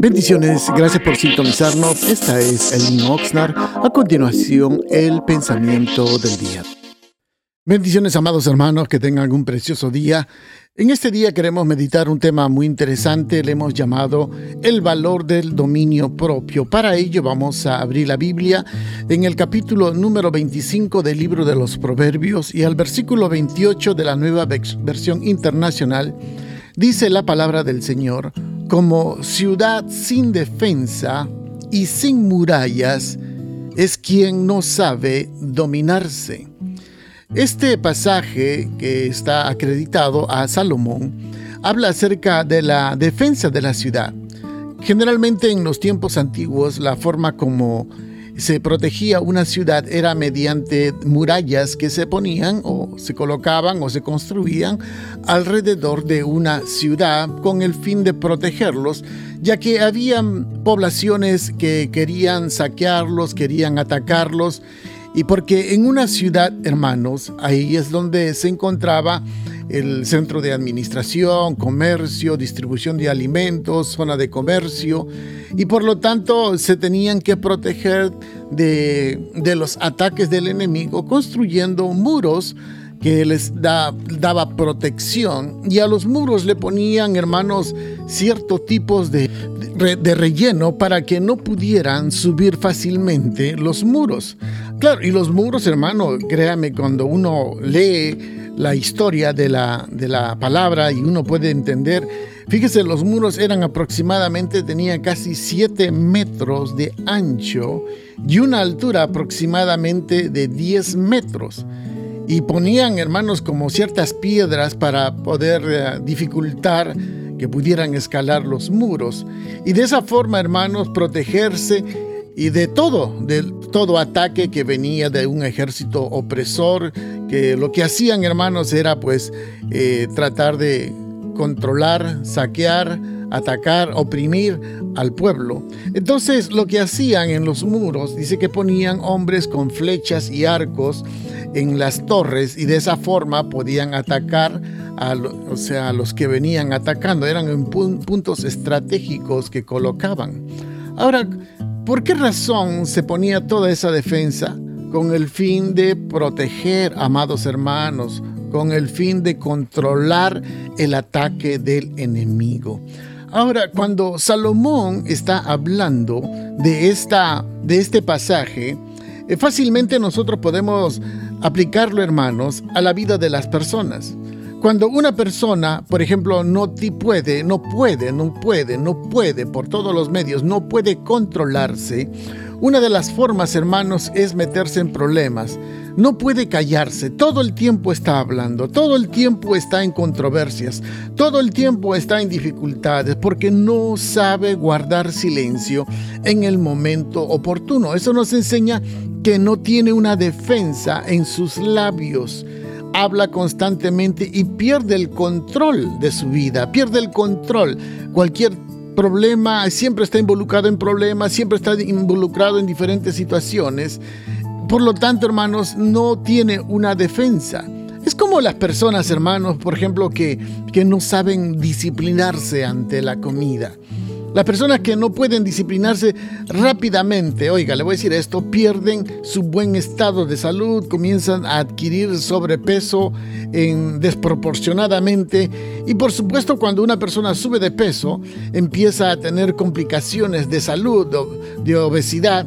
Bendiciones, gracias por sintonizarnos. Esta es Elin Oxnard. A continuación, el pensamiento del día. Bendiciones, amados hermanos, que tengan un precioso día. En este día queremos meditar un tema muy interesante, le hemos llamado el valor del dominio propio. Para ello vamos a abrir la Biblia en el capítulo número 25 del libro de los Proverbios y al versículo 28 de la nueva versión internacional. Dice la palabra del Señor, como ciudad sin defensa y sin murallas es quien no sabe dominarse. Este pasaje que está acreditado a Salomón habla acerca de la defensa de la ciudad. Generalmente en los tiempos antiguos la forma como se protegía una ciudad era mediante murallas que se ponían o se colocaban o se construían alrededor de una ciudad con el fin de protegerlos, ya que habían poblaciones que querían saquearlos, querían atacarlos, y porque en una ciudad, hermanos, ahí es donde se encontraba el centro de administración, comercio, distribución de alimentos, zona de comercio, y por lo tanto se tenían que proteger de, los ataques del enemigo construyendo muros que les da, daba protección y a los muros le ponían, hermanos, ciertos tipos de, de, relleno para que no pudieran subir fácilmente los muros. Claro, y los muros, hermano, créame, cuando uno lee la historia de la, de la palabra y uno puede entender. Fíjese, los muros eran aproximadamente, tenía casi 7 metros de ancho y una altura aproximadamente de 10 metros. Y ponían, hermanos, como ciertas piedras para poder eh, dificultar que pudieran escalar los muros. Y de esa forma, hermanos, protegerse y de todo, de todo ataque que venía de un ejército opresor, que lo que hacían hermanos era pues eh, tratar de controlar, saquear, atacar, oprimir al pueblo. Entonces lo que hacían en los muros, dice que ponían hombres con flechas y arcos en las torres y de esa forma podían atacar a, o sea, a los que venían atacando. Eran en puntos estratégicos que colocaban. Ahora, ¿Por qué razón se ponía toda esa defensa? Con el fin de proteger, amados hermanos, con el fin de controlar el ataque del enemigo. Ahora, cuando Salomón está hablando de, esta, de este pasaje, eh, fácilmente nosotros podemos aplicarlo, hermanos, a la vida de las personas. Cuando una persona, por ejemplo, no puede, no puede, no puede, no puede, por todos los medios, no puede controlarse, una de las formas, hermanos, es meterse en problemas. No puede callarse, todo el tiempo está hablando, todo el tiempo está en controversias, todo el tiempo está en dificultades, porque no sabe guardar silencio en el momento oportuno. Eso nos enseña que no tiene una defensa en sus labios habla constantemente y pierde el control de su vida, pierde el control. Cualquier problema, siempre está involucrado en problemas, siempre está involucrado en diferentes situaciones. Por lo tanto, hermanos, no tiene una defensa. Es como las personas, hermanos, por ejemplo, que, que no saben disciplinarse ante la comida. Las personas que no pueden disciplinarse rápidamente, oiga, le voy a decir esto, pierden su buen estado de salud, comienzan a adquirir sobrepeso en, desproporcionadamente y por supuesto cuando una persona sube de peso empieza a tener complicaciones de salud, de obesidad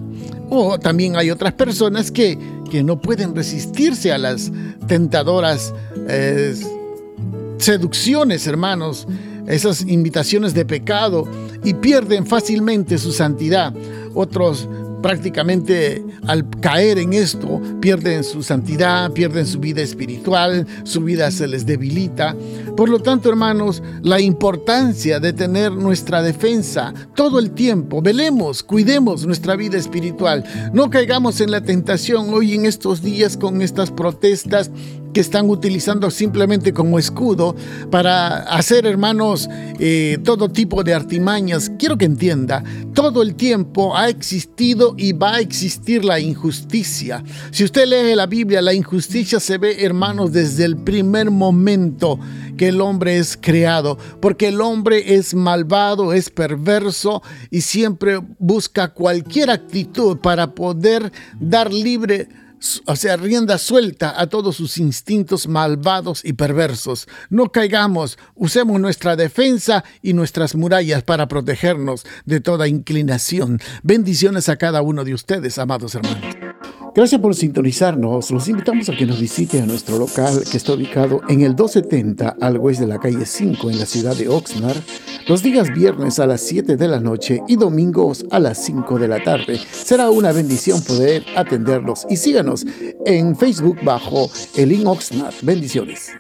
o también hay otras personas que, que no pueden resistirse a las tentadoras eh, seducciones, hermanos, esas invitaciones de pecado y pierden fácilmente su santidad. Otros prácticamente al caer en esto pierden su santidad, pierden su vida espiritual, su vida se les debilita. Por lo tanto, hermanos, la importancia de tener nuestra defensa todo el tiempo, velemos, cuidemos nuestra vida espiritual, no caigamos en la tentación hoy en estos días con estas protestas que están utilizando simplemente como escudo para hacer, hermanos, eh, todo tipo de artimañas. Quiero que entienda, todo el tiempo ha existido y va a existir la injusticia. Si usted lee la Biblia, la injusticia se ve, hermanos, desde el primer momento que el hombre es creado, porque el hombre es malvado, es perverso y siempre busca cualquier actitud para poder dar libre o sea, rienda suelta a todos sus instintos malvados y perversos. No caigamos, usemos nuestra defensa y nuestras murallas para protegernos de toda inclinación. Bendiciones a cada uno de ustedes, amados hermanos. Gracias por sintonizarnos. Los invitamos a que nos visite a nuestro local que está ubicado en el 270 al oeste de la calle 5 en la ciudad de Oxnard, los días viernes a las 7 de la noche y domingos a las 5 de la tarde. Será una bendición poder atenderlos y síganos en Facebook bajo Elin Oxnard. Bendiciones.